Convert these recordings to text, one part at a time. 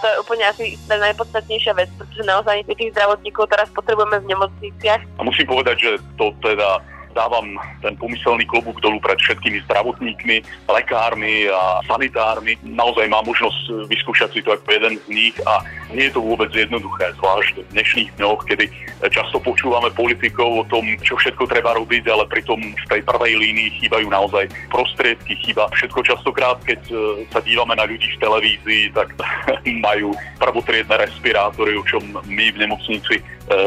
to je úplne asi tá najpodstatnejšia vec, pretože naozaj tých zdravotníkov teraz potrebujeme v nemocniciach. A musím povedať, že to teda dávam ten pomyselný klobúk dolu pred všetkými zdravotníkmi, lekármi a sanitármi. Naozaj mám možnosť vyskúšať si to ako jeden z nich a nie je to vôbec jednoduché, zvlášť v dnešných dňoch, kedy často počúvame politikov o tom, čo všetko treba robiť, ale pritom v tej prvej línii chýbajú naozaj prostriedky, chýba všetko častokrát, keď e, sa dívame na ľudí v televízii, tak majú prvotriedne respirátory, o čom my v nemocnici e,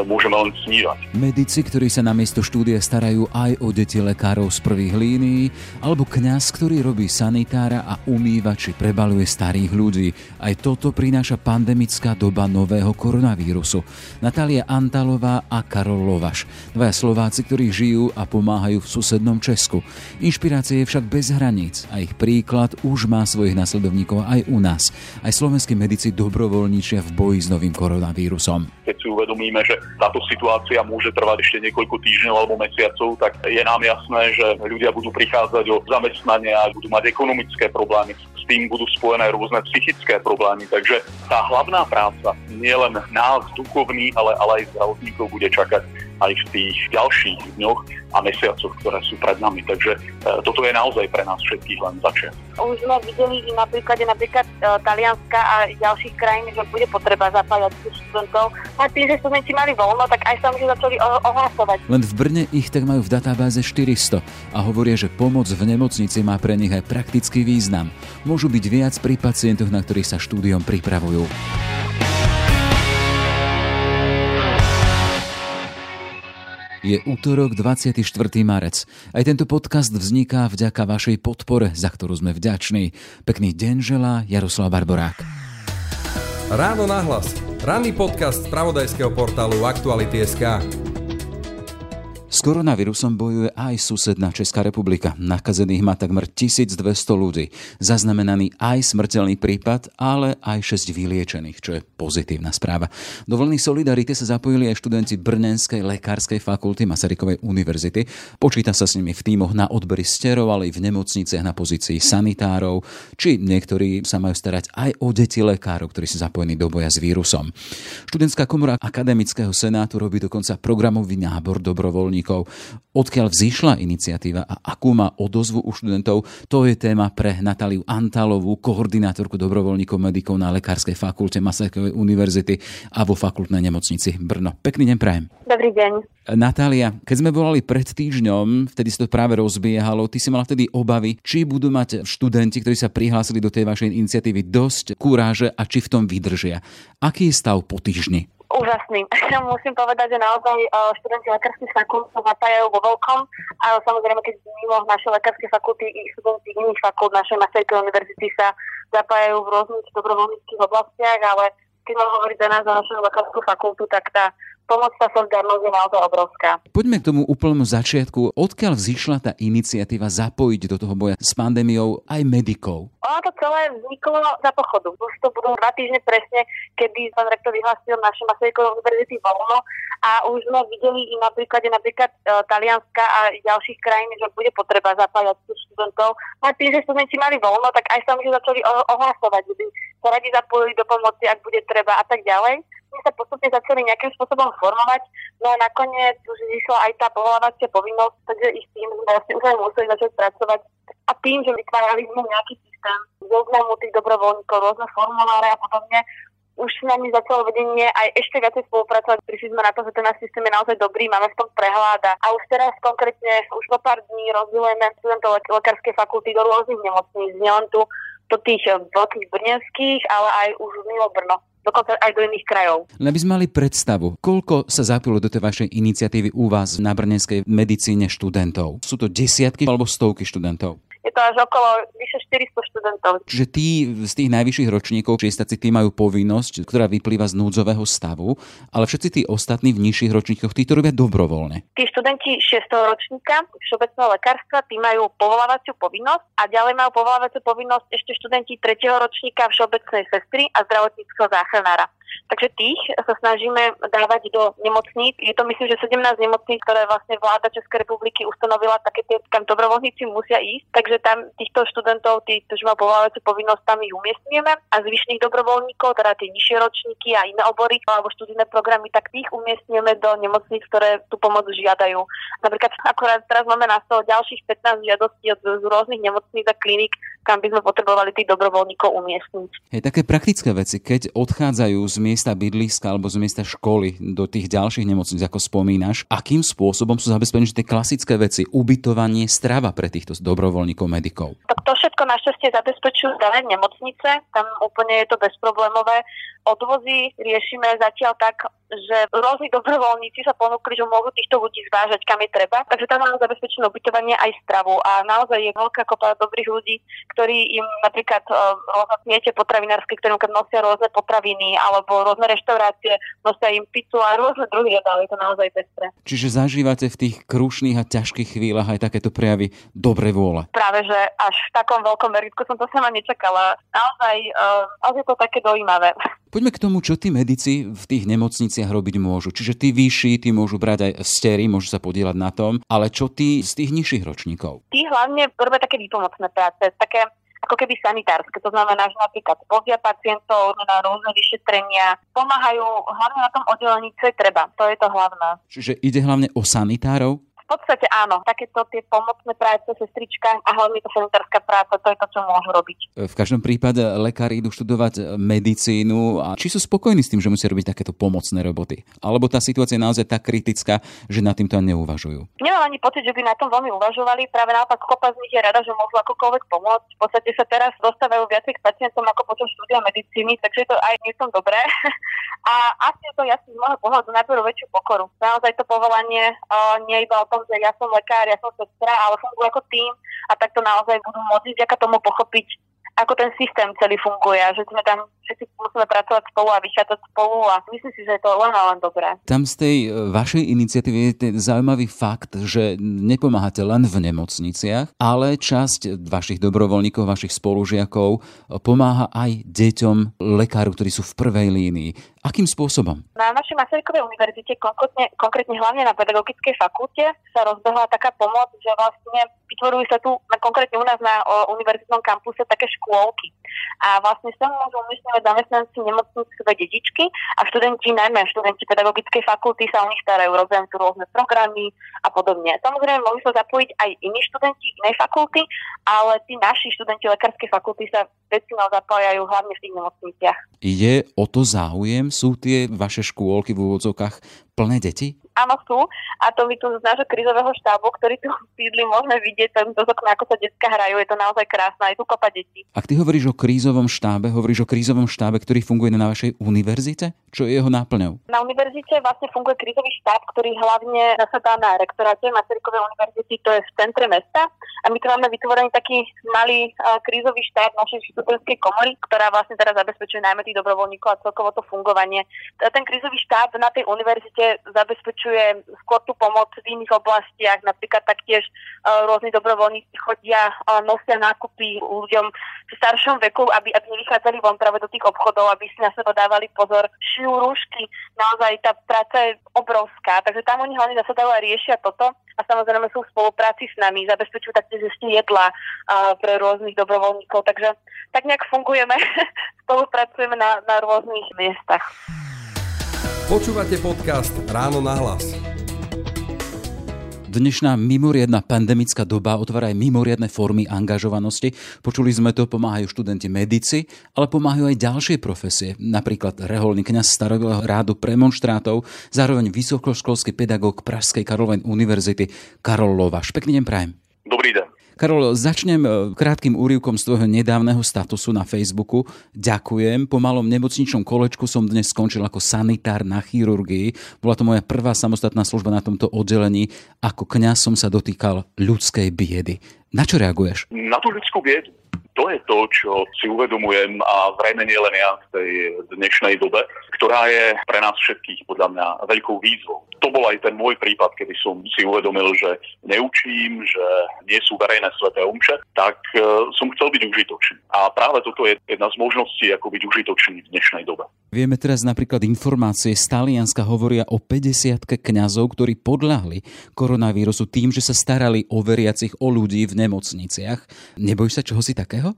môžeme len snívať. Medici, ktorí sa na miesto štúdia starajú aj o deti lekárov z prvých línií, alebo kňaz, ktorý robí sanitára a umýva či prebaluje starých ľudí. Aj toto prináša pandemická doba nového koronavírusu. Natália Antalová a Karol Lovaš. Dvaja Slováci, ktorí žijú a pomáhajú v susednom Česku. Inšpirácia je však bez hraníc a ich príklad už má svojich nasledovníkov aj u nás. Aj slovenskí medici dobrovoľníčia v boji s novým koronavírusom. Keď si uvedomíme, že táto situácia môže trvať ešte niekoľko týždňov alebo mesiacov, tak je nám jasné, že ľudia budú prichádzať o zamestnanie a budú mať ekonomické problémy. S tým budú spojené rôzne psychické problémy. Takže tá hlavná práca nielen nás, duchovných, ale, ale aj zdravotníkov bude čakať aj v tých ďalších dňoch a mesiacoch, ktoré sú pred nami. Takže e, toto je naozaj pre nás všetkých len začiatok. Už sme videli na príklade napríklad e, Talianska a ďalších krajín, že bude potreba zapájať študentov. A tým, že študenti mali voľno, tak aj sa už začali ohlasovať. Len v Brne ich tak majú v databáze 400 a hovoria, že pomoc v nemocnici má pre nich aj praktický význam. Môžu byť viac pri pacientoch, na ktorých sa štúdiom pripravujú. Je útorok 24. marec. Aj tento podcast vzniká vďaka vašej podpore, za ktorú sme vďační. Pekný deň želá Jaroslav Barborák. Ráno nahlas. Ranný podcast z pravodajského portálu Aktuality.sk. Koronavírusom bojuje aj susedná Česká republika. Nakazených má takmer 1200 ľudí. Zaznamenaný aj smrteľný prípad, ale aj 6 vyliečených, čo je pozitívna správa. Do vlny Solidarity sa zapojili aj študenti Brnenskej lekárskej fakulty Masarykovej univerzity. Počíta sa s nimi v tímoch na odbery sterov, ale aj v nemocniciach na pozícii sanitárov, či niektorí sa majú starať aj o deti lekárov, ktorí sú zapojení do boja s vírusom. Študentská komora Akademického senátu robí dokonca programový nábor dobrovoľníkov odborníkov. Odkiaľ vzýšla iniciatíva a akú má odozvu u študentov, to je téma pre Natáliu Antalovú, koordinátorku dobrovoľníkov medikov na Lekárskej fakulte Masarykovej univerzity a vo fakultnej nemocnici Brno. Pekný deň prajem. Dobrý deň. Natália, keď sme volali pred týždňom, vtedy sa to práve rozbiehalo, ty si mala vtedy obavy, či budú mať študenti, ktorí sa prihlásili do tej vašej iniciatívy, dosť kúráže a či v tom vydržia. Aký je stav po týždni? Úžasný. Musím povedať, že naozaj e, študenti lekárskych fakult sa zapájajú vo veľkom, ale samozrejme, keď mimo našej lekárskej fakulty i študenti iných fakult našej Masarykej univerzity sa zapájajú v rôznych dobrovoľníckých oblastiach, ale keď mám hovoriť za nás, za našu lekárskú fakultu, tak tá pomoc tá solidarnosť je naozaj obrovská. Poďme k tomu úplnému začiatku. Odkiaľ vzýšla tá iniciatíva zapojiť do toho boja s pandémiou aj medikov? Ono to celé vzniklo za pochodu. Už to budú dva týždne presne, kedy pán rektor vyhlásil naše Masarykovej univerzity voľno a už sme videli i na príklade napríklad e, Talianska a ďalších krajín, že bude potreba zapájať študentov. A tým, že študenti mali voľno, tak aj sa už začali ohlasovať, sa radi zapojili do pomoci, ak bude treba a tak ďalej sme sa postupne začali nejakým spôsobom formovať, no a nakoniec už vyšla aj tá povolávacia povinnosť, takže ich tým sme vlastne už aj museli začať pracovať. A tým, že vytvárali sme nejaký systém zoznamu tých dobrovoľníkov, rôzne formuláre a podobne, už s nami začalo vedenie aj ešte viacej spolupracovať. Prišli sme na to, že ten náš systém je naozaj dobrý, máme v tom prehľad a už teraz konkrétne už po pár dní rozdielujeme študentov lekárskej fakulty do rôznych nemocníc, nielen tu do tých veľkých brnenských, ale aj už mimo Brno dokonca aj do iných krajov. Len by sme mali predstavu, koľko sa zapilo do tej vašej iniciatívy u vás na brnenskej medicíne študentov? Sú to desiatky alebo stovky študentov? Je to až okolo vyše 400 študentov. Čiže tí z tých najvyšších ročníkov, čiestaci, tí majú povinnosť, ktorá vyplýva z núdzového stavu, ale všetci tí ostatní v nižších ročníkoch, tí to robia dobrovoľne. Tí študenti 6. ročníka všeobecného lekárstva, tí majú povolávaciu povinnosť a ďalej majú povolávaciu povinnosť ešte študenti 3. ročníka všeobecnej sestry a zdravotníckého záchranára. Takže tých sa snažíme dávať do nemocníc. Je to myslím, že 17 nemocníc, ktoré vlastne vláda Českej republiky ustanovila, také tie, kam dobrovoľníci musia ísť. Takže tam týchto študentov, tí, ktorí majú povolávaciu povinnosť, tam ich umiestňujeme a zvyšných dobrovoľníkov, teda tie nižšie ročníky a iné obory alebo študijné programy, tak tých umiestňujeme do nemocníc, ktoré tú pomoc žiadajú. Napríklad akorát teraz máme na stole ďalších 15 žiadostí od z rôznych nemocníc a kliník, kam by sme potrebovali tých dobrovoľníkov umiestniť. Hej, také praktické veci, keď odchádzajú z miesta bydliska alebo z miesta školy do tých ďalších nemocníc, ako spomínaš, akým spôsobom sú zabezpečené tie klasické veci, ubytovanie, strava pre týchto dobrovoľníkov, medikov? Tak to všetko našťastie zabezpečujú dané nemocnice, tam úplne je to bezproblémové. Odvozy riešime zatiaľ tak, že rôzni dobrovoľníci sa ponúkli, že môžu týchto ľudí zvážať, kam je treba. Takže tam máme zabezpečené ubytovanie aj stravu. A naozaj je veľká kopa dobrých ľudí, ktorí im napríklad rôzne smiete potravinárske, ktorým nosia rôzne potraviny alebo rôzne reštaurácie, nosia im pizzu a rôzne druhy jedál. Je to naozaj pestré. Čiže zažívate v tých krušných a ťažkých chvíľach aj takéto prejavy dobre vôle. Práve, že až v takom veľkom meritku som to sama nečakala. Naozaj, uh, je to také dojímavé. Poďme k tomu, čo tí medici v tých nemocniciach robiť môžu. Čiže tí vyšší, tí môžu brať aj stery, môžu sa podielať na tom, ale čo tí z tých nižších ročníkov? Tí hlavne robia také výpomocné práce, také ako keby sanitárske. To znamená, že napríklad vozia pacientov na rôzne vyšetrenia, pomáhajú hlavne na tom oddelení, čo je treba. To je to hlavné. Čiže ide hlavne o sanitárov? V podstate áno, takéto tie pomocné práce, sestrička a hlavne to sanitárska práca, to je to, čo môžu robiť. V každom prípade lekári idú študovať medicínu a či sú spokojní s tým, že musia robiť takéto pomocné roboty? Alebo tá situácia je naozaj tak kritická, že nad týmto ani neuvažujú? Nemám ani pocit, že by na tom veľmi uvažovali. Práve naopak kopa z nich je rada, že môžu akokoľvek pomôcť. V podstate sa teraz dostávajú viacej k pacientom ako počas štúdia medicíny, takže je to aj nie som dobré. A asi je to jasne z môjho pohľadu najprv väčšiu pokoru. Naozaj to povolanie uh, nie iba o tom, že ja som lekár, ja som sestra, ale fungujú ako tým a takto naozaj budú môcť vďaka tomu pochopiť, ako ten systém celý funguje a že sme tam všetci musíme pracovať spolu a vychádzať spolu a myslím si, že je to len a len dobré. Tam z tej e, vašej iniciatívy je ten zaujímavý fakt, že nepomáhate len v nemocniciach, ale časť vašich dobrovoľníkov, vašich spolužiakov pomáha aj deťom lekárov, ktorí sú v prvej línii. Akým spôsobom? Na našej Masarykovej univerzite, konkrétne, konkrétne hlavne na pedagogickej fakulte, sa rozbehla taká pomoc, že vlastne vytvorujú sa tu, konkrétne u nás na univerzitnom kampuse, také škôlky. A vlastne sa môžu umiestňovať zamestnanci nemocnic svoje detičky a študenti, najmä študenti pedagogickej fakulty sa o nich starajú, tu rôzne programy a podobne. Samozrejme, mohli sa zapojiť aj iní študenti inej fakulty, ale tí naši študenti lekárskej fakulty sa väčšinou zapájajú hlavne v tých nemocniciach. Je o to záujem? Sú tie vaše škôlky v úvodzovkách plné deti? Áno, sú. A to my tu z nášho krizového štábu, ktorý tu sídli, môžeme vidieť tam do okna, ako sa detská hrajú. Je to naozaj krásne. Je tu kopa detí. Ak ty hovoríš o krízovom štábe, hovoríš o krízovom štábe, ktorý funguje na vašej univerzite? Čo je jeho náplňou? Na univerzite vlastne funguje krízový štáb, ktorý hlavne zasadá na rektoráte Masarykovej univerzity, to je v centre mesta. A my tu máme vytvorený taký malý uh, krízový štáb našej študentskej komory, ktorá vlastne teraz zabezpečuje najmä tých dobrovoľníkov a celkovo to fungovanie. Ten krízový štáb na tej univerzite zabezpečuje skôr tú pomoc v iných oblastiach, napríklad taktiež uh, rôzni dobrovoľníci chodia, nosia nákupy ľuďom v staršom veku, aby, aby nevychádzali von práve do tých obchodov, aby si na seba dávali pozor šijú rúšky. Naozaj tá práca je obrovská, takže tam oni hlavne zasadajú a riešia toto a samozrejme sú v spolupráci s nami, zabezpečujú taktiež ešte jedla uh, pre rôznych dobrovoľníkov, takže tak nejak fungujeme, spolupracujeme na, na rôznych miestach. Počúvate podcast Ráno na hlas. Dnešná mimoriadná pandemická doba otvára aj mimoriadne formy angažovanosti. Počuli sme to, pomáhajú študenti medici, ale pomáhajú aj ďalšie profesie, napríklad reholný kňaz starobilého rádu premonštrátov, zároveň vysokoškolský pedagóg Pražskej Karolovej univerzity Karol Lovaš. Pekný deň prajem. Dobrý deň. Karol, začnem e, krátkým úrivkom z tvojho nedávneho statusu na Facebooku. Ďakujem. Po malom nemocničnom kolečku som dnes skončil ako sanitár na chirurgii. Bola to moja prvá samostatná služba na tomto oddelení. Ako kňaz som sa dotýkal ľudskej biedy. Na čo reaguješ? Na tú ľudskú biedu. To je to, čo si uvedomujem a zrejme nie len ja v tej dnešnej dobe, ktorá je pre nás všetkých podľa mňa veľkou výzvou. To bol aj ten môj prípad, kedy som si uvedomil, že neučím, že nie sú verejné sveté omše, tak e, som chcel byť užitočný. A práve toto je jedna z možností, ako byť užitočný v dnešnej dobe. Vieme teraz napríklad informácie z Talianska hovoria o 50 kňazov, ktorí podľahli koronavírusu tým, že sa starali o veriacich, o ľudí v nemocniciach. Nebojíš sa čoho si takého?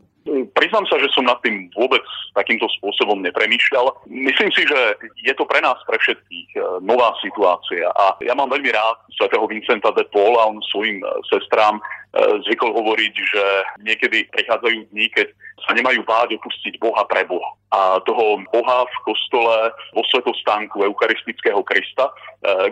Priznám sa, že som nad tým vôbec takýmto spôsobom nepremýšľal. Myslím si, že je to pre nás, pre všetkých, e, nová situácia. A ja mám veľmi rád svätého Vincenta de Paul a on svojim e, sestrám e, zvykol hovoriť, že niekedy prichádzajú dní, keď sa nemajú báť opustiť Boha pre Boha. A toho Boha v kostole vo svetostánku Eucharistického Krista,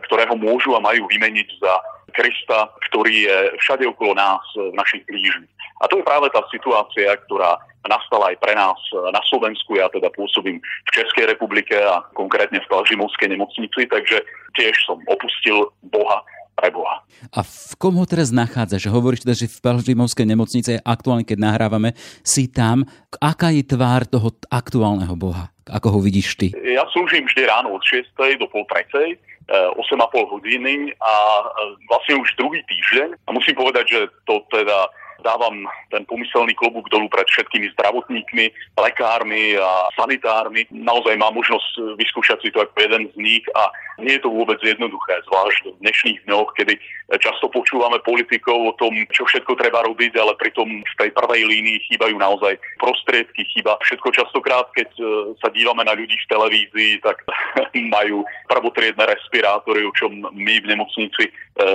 ktorého môžu a majú vymeniť za Krista, ktorý je všade okolo nás, v našich blížnych. A to je práve tá situácia, ktorá nastala aj pre nás na Slovensku. Ja teda pôsobím v Českej republike a konkrétne v Kalžimovskej nemocnici, takže tiež som opustil Boha pre Boha. A v kom ho teraz nachádzaš? Hovoríš teda, že v Palžimovskej nemocnice aktuálne, keď nahrávame, si tam. Aká je tvár toho aktuálneho Boha? Ako ho vidíš ty? Ja slúžim vždy ráno od 6. do pol 3. 8,5 hodiny a e, vlastne už druhý týždeň. A musím povedať, že to teda dávam ten pomyselný klobúk dolu pred všetkými zdravotníkmi, lekármi a sanitármi. Naozaj mám možnosť vyskúšať si to ako jeden z nich a nie je to vôbec jednoduché, zvlášť v dnešných dňoch, kedy často počúvame politikov o tom, čo všetko treba robiť, ale pritom v tej prvej línii chýbajú naozaj prostriedky, chýba všetko častokrát, keď e, sa dívame na ľudí v televízii, tak majú prvotriedne respirátory, o čom my v nemocnici e,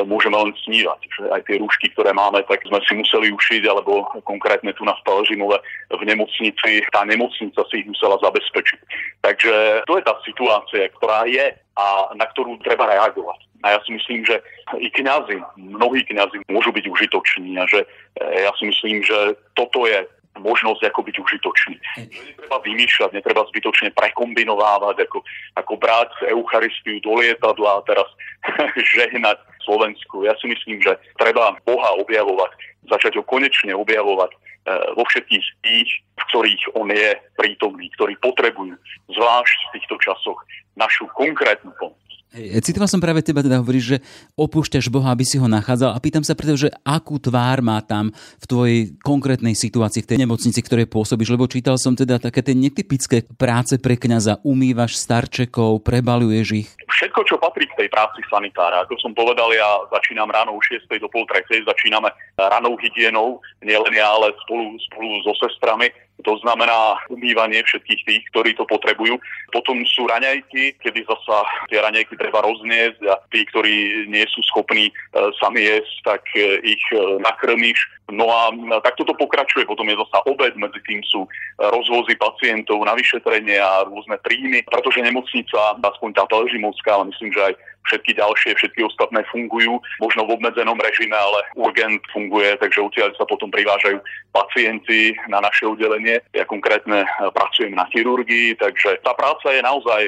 môžeme len snívať. Že aj tie rúšky, ktoré máme, tak sme si museli ušiť, alebo konkrétne tu na Stalažinove v nemocnici, tá nemocnica si ich musela zabezpečiť. Takže to je tá situácia, ktorá je a na ktorú treba reagovať. A ja si myslím, že i kňazi, mnohí kňazi môžu byť užitoční a že e, ja si myslím, že toto je možnosť ako byť užitočný. Netreba vymýšľať, netreba zbytočne prekombinovávať, ako, ako brať Eucharistiu do lietadla a teraz žehnať Slovensku. Ja si myslím, že treba Boha objavovať, začať ho konečne objavovať e, vo všetkých tých, v ktorých on je prítomný, ktorí potrebujú, zvlášť v týchto časoch, našu konkrétnu pomoc. Citoval som práve teba, teda hovoríš, že opúšťaš Boha, aby si ho nachádzal a pýtam sa preto, že akú tvár má tam v tvojej konkrétnej situácii, v tej nemocnici, ktorej pôsobíš, lebo čítal som teda také tie netypické práce pre kňaza, umývaš starčekov, prebaluješ ich. Všetko, čo patrí k tej práci sanitára, ako som povedal, ja začínam ráno o 6. do pol 3. začíname ranou hygienou, nielen ja, ale spolu, spolu so sestrami to znamená umývanie všetkých tých, ktorí to potrebujú. Potom sú raňajky, kedy zasa tie raňajky treba rozniesť a tí, ktorí nie sú schopní e, sami jesť, tak e, ich e, nakrmíš. No a takto to pokračuje. Potom je zasa obed, medzi tým sú rozvozy pacientov na vyšetrenie a rôzne príjmy, pretože nemocnica, aspoň tá Pelžimovská, ale myslím, že aj všetky ďalšie, všetky ostatné fungujú, možno v obmedzenom režime, ale urgent funguje, takže odtiaľ sa potom privážajú pacienti na naše oddelenie. Ja konkrétne pracujem na chirurgii, takže tá práca je naozaj,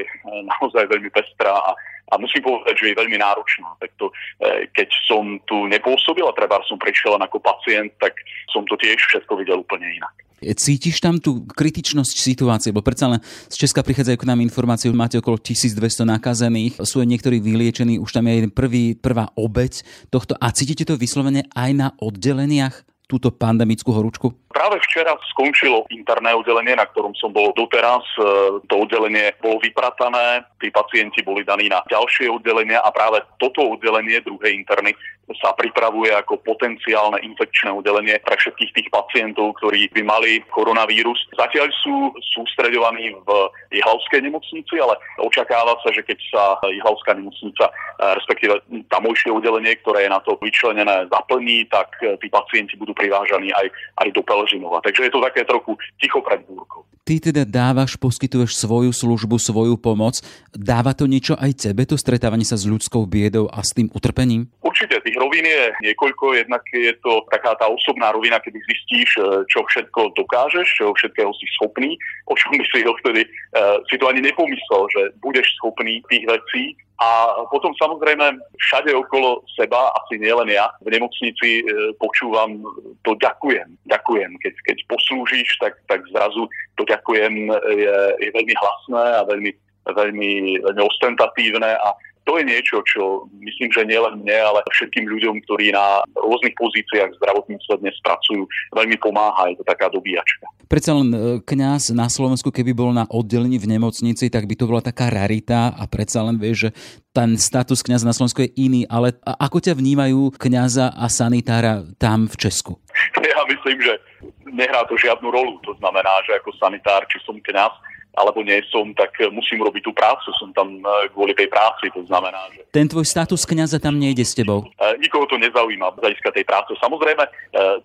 naozaj veľmi pestrá a a musím povedať, že je veľmi náročná. Tak to, e, keď som tu nepôsobil a treba som prišiel ako pacient, tak som to tiež všetko videl úplne inak. Cítiš tam tú kritičnosť situácie? Bo predsa len z Česka prichádzajú k nám informácie, že máte okolo 1200 nakazených, sú aj niektorí vyliečení, už tam je jeden prvý, prvá obeď tohto. A cítite to vyslovene aj na oddeleniach? Túto pandemickú horúčku? Práve včera skončilo interné oddelenie, na ktorom som bol doteraz. E, to oddelenie bolo vypratané, tí pacienti boli daní na ďalšie oddelenie a práve toto oddelenie, druhé interny, sa pripravuje ako potenciálne infekčné oddelenie pre všetkých tých pacientov, ktorí by mali koronavírus. Zatiaľ sú sústreďovaní v Jihlavskej nemocnici, ale očakáva sa, že keď sa Jihlavská nemocnica, respektíve tamojšie oddelenie, ktoré je na to vyčlenené, zaplní, tak tí pacienti budú privážaní aj, aj do Pelžinova. Takže je to také trochu ticho pred búrkou. Ty teda dávaš, poskytuješ svoju službu, svoju pomoc. Dáva to niečo aj tebe, to stretávanie sa s ľudskou biedou a s tým utrpením? Určite, tých rovín je niekoľko, jednak je to taká tá osobná rovina, kedy zistíš, e, čo všetko dokážeš, čo všetkého si schopný, o čom by si dovtedy uh, si to ani nepomyslel, že budeš schopný tých vecí. A potom samozrejme všade okolo seba, asi nielen ja, v nemocnici e, počúvam to ďakujem. Ďakujem. Keď, keď poslúžiš, tak, tak zrazu to ďakujem je, je veľmi hlasné a veľmi, veľmi, veľmi ostentatívne a to je niečo, čo myslím, že nielen mne, ale všetkým ľuďom, ktorí na rôznych pozíciách v zdravotníctve dnes pracujú, veľmi pomáha. Je to taká dobíjačka. Predsa len e, kňaz na Slovensku, keby bol na oddelení v nemocnici, tak by to bola taká rarita a predsa len vieš, že ten status kňaza na Slovensku je iný, ale ako ťa vnímajú kňaza a sanitára tam v Česku? Ja myslím, že nehrá to žiadnu rolu. To znamená, že ako sanitár, či som kňaz, alebo nie som, tak musím robiť tú prácu. Som tam e, kvôli tej práci, to znamená, že... Ten tvoj status kniaza tam nejde s tebou? E, nikoho to nezaujíma z hľadiska tej práce. Samozrejme, e,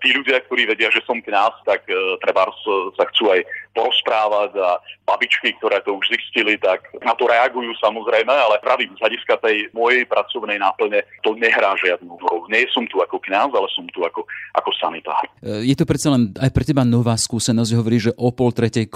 tí ľudia, ktorí vedia, že som kňaz, tak treba sa chcú aj porozprávať a babičky, ktoré to už zistili, tak na to reagujú samozrejme, ale pravím, z hľadiska tej mojej pracovnej náplne to nehrá žiadnu rolu. Nie som tu ako kňaz, ale som tu ako, ako sanitár. Je to predsa len aj pre teba nová skúsenosť, hovorí, že o pol tretej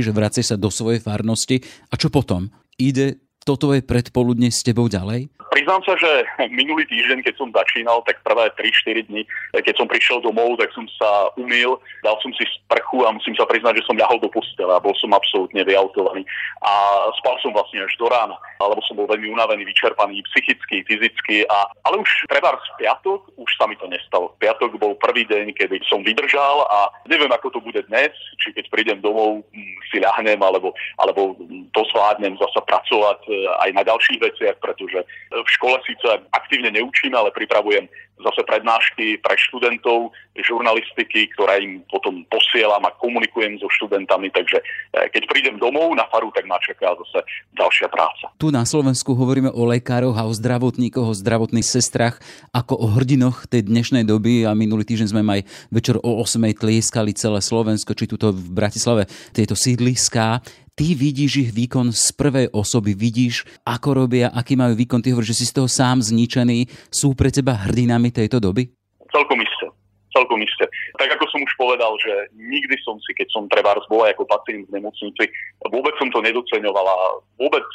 že vracej sa do svojej farnosti. A čo potom? Ide toto je predpoludne s tebou ďalej? Priznám sa, že minulý týždeň, keď som začínal, tak prvé 3-4 dní, keď som prišiel domov, tak som sa umil, dal som si sprchu a musím sa priznať, že som ľahol do postele a bol som absolútne vyautovaný. A spal som vlastne až do rána, alebo som bol veľmi unavený, vyčerpaný psychicky, fyzicky. A, ale už treba v piatok, už sa mi to nestalo. Piatok bol prvý deň, kedy som vydržal a neviem, ako to bude dnes, či keď prídem domov, hm, si ľahnem, alebo, alebo to zvládnem zasa pracovať eh, aj na ďalších veciach, pretože v škole síce aktívne neučím, ale pripravujem zase prednášky pre študentov žurnalistiky, ktoré im potom posielam a komunikujem so študentami, takže eh, keď prídem domov na faru, tak ma čaká zase ďalšia práca. Tu na Slovensku hovoríme o lekároch a o zdravotníkoch, o zdravotných sestrach ako o hrdinoch tej dnešnej doby a minulý týždeň sme aj večer o 8. tlieskali celé Slovensko, či tuto v Bratislave tieto sídliská ty vidíš ich výkon z prvej osoby, vidíš, ako robia, aký majú výkon, ty hovoríš, že si z toho sám zničený, sú pre teba hrdinami tejto doby? Celkom isté. Celkom isté. Tak ako som už povedal, že nikdy som si, keď som treba bol ako pacient v nemocnici, vôbec som to nedoceňoval a vôbec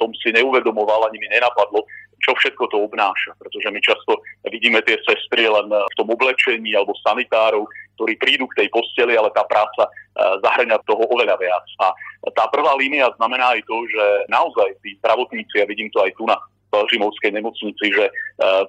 som si neuvedomoval, ani mi nenapadlo, čo všetko to obnáša. Pretože my často vidíme tie sestry len v tom oblečení alebo sanitárov, ktorí prídu k tej posteli, ale tá práca e, zahrania toho oveľa viac. A tá prvá línia znamená aj to, že naozaj tí zdravotníci, ja vidím to aj tu na Žimovskej nemocnici, že e,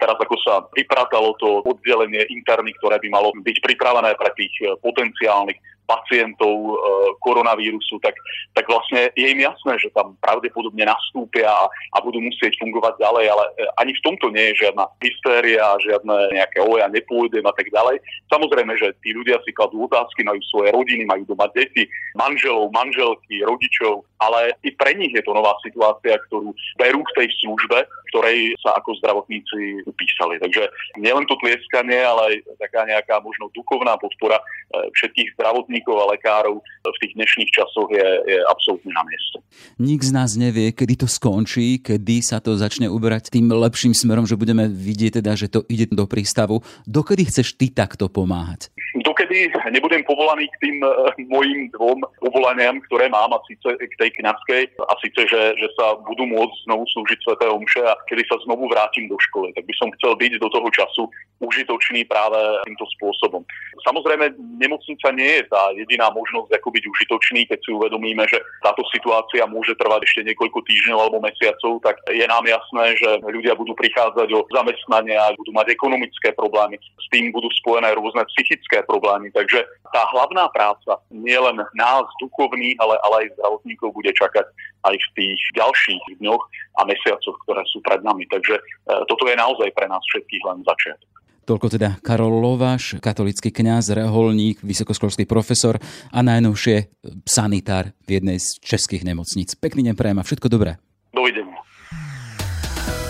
teraz ako sa vypratalo to oddelenie interny, ktoré by malo byť pripravené pre tých e, potenciálnych pacientov e, koronavírusu, tak, tak vlastne je im jasné, že tam pravdepodobne nastúpia a, budú musieť fungovať ďalej, ale e, ani v tomto nie je žiadna hystéria, žiadne nejaké oja, nepôjdem a tak ďalej. Samozrejme, že tí ľudia si kladú otázky, majú svoje rodiny, majú doma deti, manželov, manželky, rodičov, ale i pre nich je to nová situácia, ktorú berú v tej službe, ktorej sa ako zdravotníci upísali. Takže nielen to tlieskanie, ale aj taká nejaká možno duchovná podpora e, všetkých zdravotníkov zdravotníkov a lekárov v tých dnešných časoch je, je absolútne na mieste. Nik z nás nevie, kedy to skončí, kedy sa to začne uberať tým lepším smerom, že budeme vidieť teda, že to ide do prístavu. Dokedy chceš ty takto pomáhať? Dokedy nebudem povolaný k tým uh, mojim dvom povolaniam, ktoré mám, a síce k tej kňazskej, a síce, že, že sa budú môcť znovu slúžiť Sveté Omše a kedy sa znovu vrátim do školy, tak by som chcel byť do toho času užitočný práve týmto spôsobom. Samozrejme, nemocnica nie je tá jediná možnosť, ako byť užitočný, keď si uvedomíme, že táto situácia môže trvať ešte niekoľko týždňov alebo mesiacov, tak je nám jasné, že ľudia budú prichádzať o zamestnanie a budú mať ekonomické problémy. S tým budú spojené rôzne psychické problémy. Takže tá hlavná práca nie len nás, duchovných, ale, ale aj zdravotníkov bude čakať aj v tých ďalších dňoch a mesiacoch, ktoré sú pred nami. Takže e, toto je naozaj pre nás všetkých len začiatok. Toľko teda Karol Lovaš, katolický kňaz, reholník, vysokoškolský profesor a najnovšie sanitár v jednej z českých nemocníc. Pekný deň prajem a všetko dobré. Dovidenia.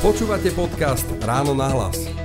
Počúvate podcast Ráno na hlas.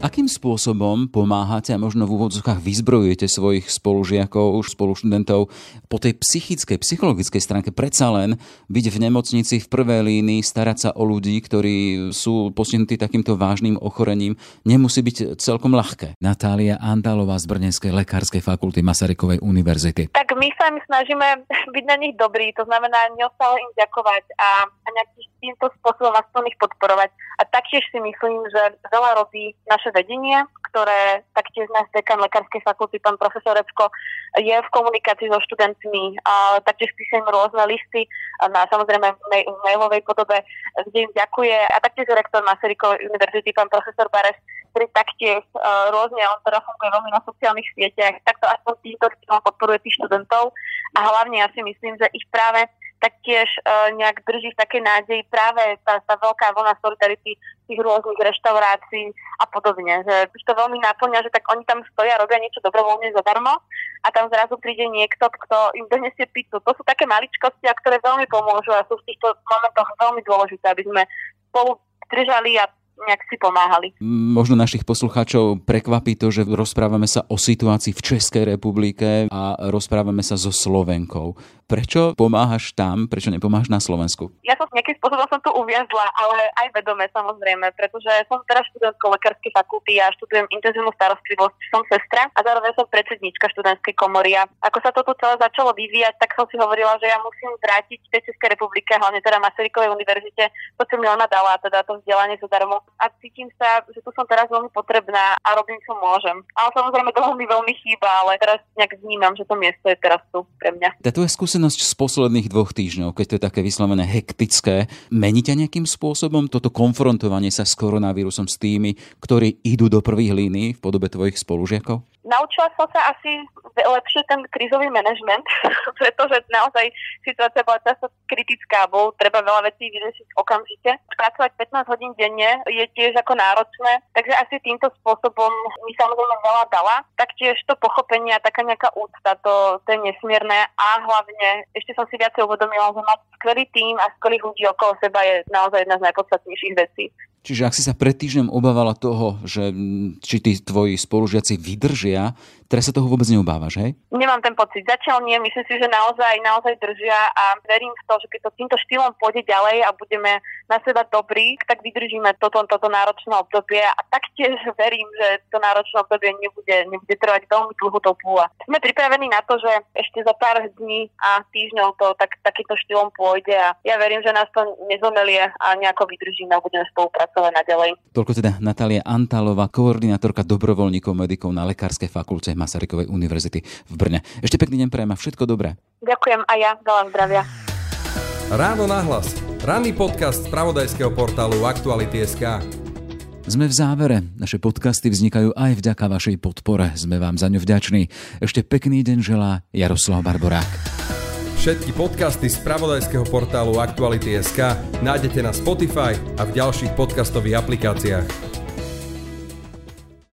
Akým spôsobom pomáhate a možno v úvodzokách vyzbrojujete svojich spolužiakov, už spoluštudentov po tej psychickej, psychologickej stránke predsa len byť v nemocnici v prvej línii, starať sa o ľudí, ktorí sú postihnutí takýmto vážnym ochorením, nemusí byť celkom ľahké. Natália Andalová z Brnenskej lekárskej fakulty Masarykovej univerzity. Tak my sa my snažíme byť na nich dobrí, to znamená neustále im ďakovať a, a nejakým týmto spôsobom aspoň ich podporovať. A taktiež si myslím, že veľa robí naše vedenie, ktoré taktiež náš dekan Lekárskej fakulty, pán profesor Repko, je v komunikácii so študentmi. A taktiež píšem rôzne listy na samozrejme v mailovej podobe, kde im ďakuje. A taktiež rektor Masarykovej univerzity, pán profesor Bares, ktorý taktiež uh, rôzne, on teda funguje veľmi na sociálnych sieťach, takto aspoň týmto podporuje tých študentov. A hlavne ja si myslím, že ich práve taktiež uh, nejak drží v takej nádeji práve tá, tá veľká vlna solidarity tých rôznych reštaurácií a podobne. Že to veľmi naplňa, že tak oni tam stoja, robia niečo dobrovoľne zadarmo a tam zrazu príde niekto, kto im donesie pizzu. To sú také maličkosti, a ktoré veľmi pomôžu a sú v týchto momentoch veľmi dôležité, aby sme spolu držali a nejak si pomáhali. Možno našich poslucháčov prekvapí to, že rozprávame sa o situácii v Českej republike a rozprávame sa so Slovenkou. Prečo pomáhaš tam, prečo nepomáhaš na Slovensku? Ja som nejakým spôsobom som tu uviazla, ale aj vedome samozrejme, pretože som teraz študentkou lekárskej fakulty a študujem intenzívnu starostlivosť, som sestra a zároveň som predsednička študentskej komory. A ako sa toto celé začalo vyvíjať, tak som si hovorila, že ja musím vrátiť tej Českej republike, hlavne teda Masarykovej univerzite, to, čo mi ona dala, teda to vzdelanie zadarmo. A cítim sa, že tu som teraz veľmi potrebná a robím, čo môžem. Ale samozrejme toho mi veľmi chýba, ale teraz nejak vnímam, že to miesto je teraz tu pre mňa. Tá tvoja skúsenosť z posledných dvoch týždňov, keď to je také vyslovené hektické, mení ťa nejakým spôsobom toto konfrontovanie sa s koronavírusom s tými, ktorí idú do prvých línií v podobe tvojich spolužiakov? Naučila som sa asi lepšie ten krizový manažment, pretože naozaj situácia bola často kritická, bol treba veľa vecí vyriešiť okamžite. Pracovať 15 hodín denne je tiež ako náročné, takže asi týmto spôsobom mi samozrejme veľa dala. Taktiež to pochopenie a taká nejaká úcta, to, to je nesmierne a hlavne ešte som si viacej uvedomila, že mať skvelý tým a skvelých ľudí okolo seba je naozaj jedna z najpodstatnejších vecí. Čiže ak si sa pred týždňom obávala toho, že či tí tvoji spolužiaci vydržia, schwer, Teraz sa toho vôbec neobávaš, hej? Nemám ten pocit. Zatiaľ nie. Myslím si, že naozaj, naozaj držia a verím v to, že keď to týmto štýlom pôjde ďalej a budeme na seba dobrí, tak vydržíme toto, toto náročné obdobie a taktiež verím, že to náročné obdobie nebude, nebude trvať veľmi dlho to púla. Sme pripravení na to, že ešte za pár dní a týždňov to tak, takýmto štýlom pôjde a ja verím, že nás to nezomelie a nejako vydržíme a budeme spolupracovať naďalej. Toľko teda Natália Antalová, koordinátorka dobrovoľníkov medikov na Lekárskej fakulte Masarykovej univerzity v Brne. Ešte pekný deň prajem a všetko dobré. Ďakujem a ja, veľa zdravia. Ráno nahlas. Ranný podcast z pravodajského portálu Aktuality.sk. Sme v závere. Naše podcasty vznikajú aj vďaka vašej podpore. Sme vám za ňu vďační. Ešte pekný deň želá Jaroslav Barborák. Všetky podcasty z pravodajského portálu Aktuality.sk nájdete na Spotify a v ďalších podcastových aplikáciách.